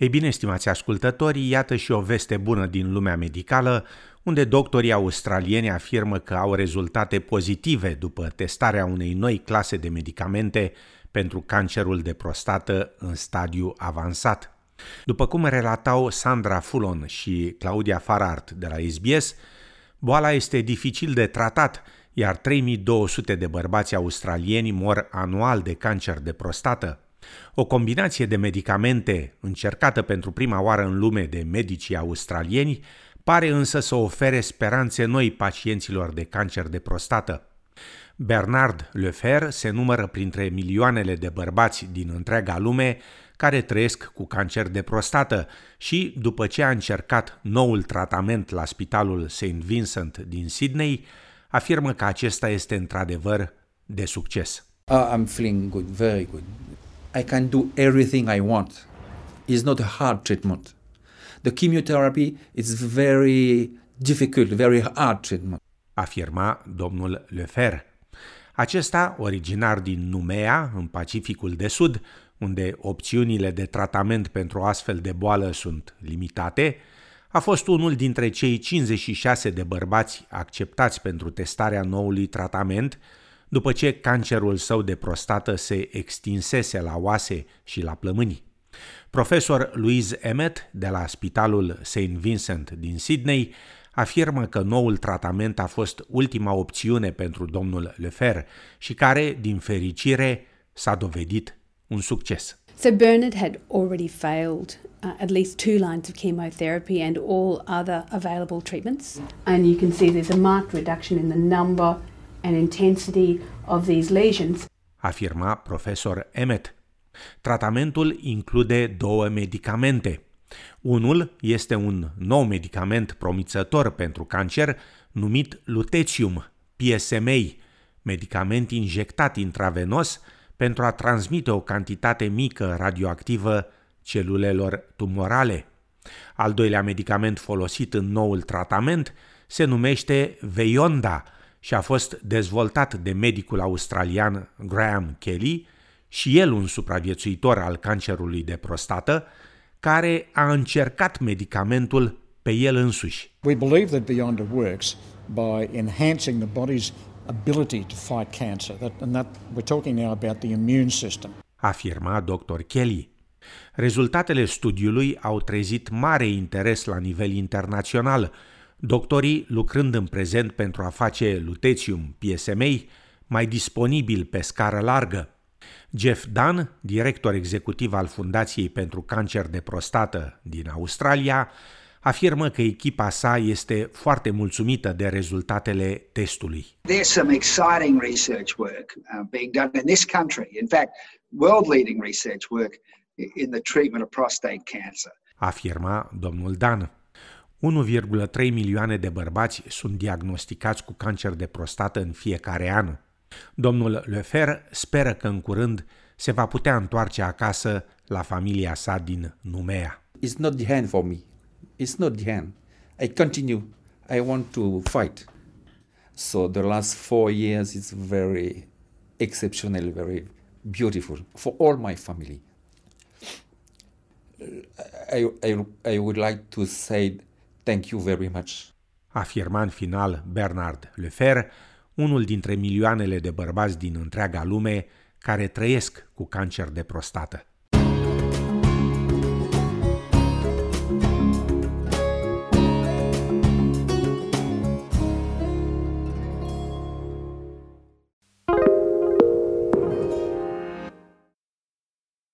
Ei bine, stimați ascultători, iată și o veste bună din lumea medicală, unde doctorii australieni afirmă că au rezultate pozitive după testarea unei noi clase de medicamente pentru cancerul de prostată în stadiu avansat. După cum relatau Sandra Fulon și Claudia Farart de la SBS, boala este dificil de tratat, iar 3200 de bărbați australieni mor anual de cancer de prostată. O combinație de medicamente încercată pentru prima oară în lume de medicii australieni pare însă să ofere speranțe noi pacienților de cancer de prostată. Bernard Lefer se numără printre milioanele de bărbați din întreaga lume care trăiesc cu cancer de prostată și, după ce a încercat noul tratament la spitalul St. Vincent din Sydney, afirmă că acesta este într-adevăr de succes. Uh, I'm feeling good, very good. I can do everything I want. It's not a hard treatment. The chemotherapy is very difficult, very hard treatment. Afirma domnul Lefer. Acesta, originar din Numea, în Pacificul de Sud, unde opțiunile de tratament pentru astfel de boală sunt limitate, a fost unul dintre cei 56 de bărbați acceptați pentru testarea noului tratament, după ce cancerul său de prostată se extinsese la oase și la plămâni. Profesor Louise Emmett de la Spitalul St. Vincent din Sydney afirmă că noul tratament a fost ultima opțiune pentru domnul Lefer și care, din fericire, s-a dovedit un succes. So Bernard had already failed uh, at least two lines of chemotherapy and all other available treatments. And you can see there's a marked reduction in the number and intensity of these lesions. Afirma profesor Emmett. Tratamentul include două medicamente. Unul este un nou medicament promițător pentru cancer numit lutetium, PSMA, medicament injectat intravenos pentru a transmite o cantitate mică radioactivă celulelor tumorale. Al doilea medicament folosit în noul tratament se numește Veionda și a fost dezvoltat de medicul australian Graham Kelly și el un supraviețuitor al cancerului de prostată, care a încercat medicamentul pe el însuși. We believe that Beyonda works by enhancing the body's ability to fight cancer. That, and that we're talking now about the immune system. Afirma dr. Kelly. Rezultatele studiului au trezit mare interes la nivel internațional, doctorii lucrând în prezent pentru a face lutetium PSMA mai disponibil pe scară largă. Jeff Dunn, director executiv al Fundației pentru Cancer de Prostată din Australia, afirmă că echipa sa este foarte mulțumită de rezultatele testului. There's some exciting research work uh, being done in this country. In fact, world-leading research work in the treatment of prostate cancer. Afirma domnul Dan. 1,3 milioane de bărbați sunt diagnosticați cu cancer de prostată în fiecare an. Domnul Lefer speră că în curând se va putea întoarce acasă la familia sa din Numea. It's not the end for me. It's not the end. I continue. I want to fight. So the last four years is very exceptional, very beautiful for all my family. I, I, I would like to say thank you very much. Afirma în final Bernard Lefer, unul dintre milioanele de bărbați din întreaga lume care trăiesc cu cancer de prostată.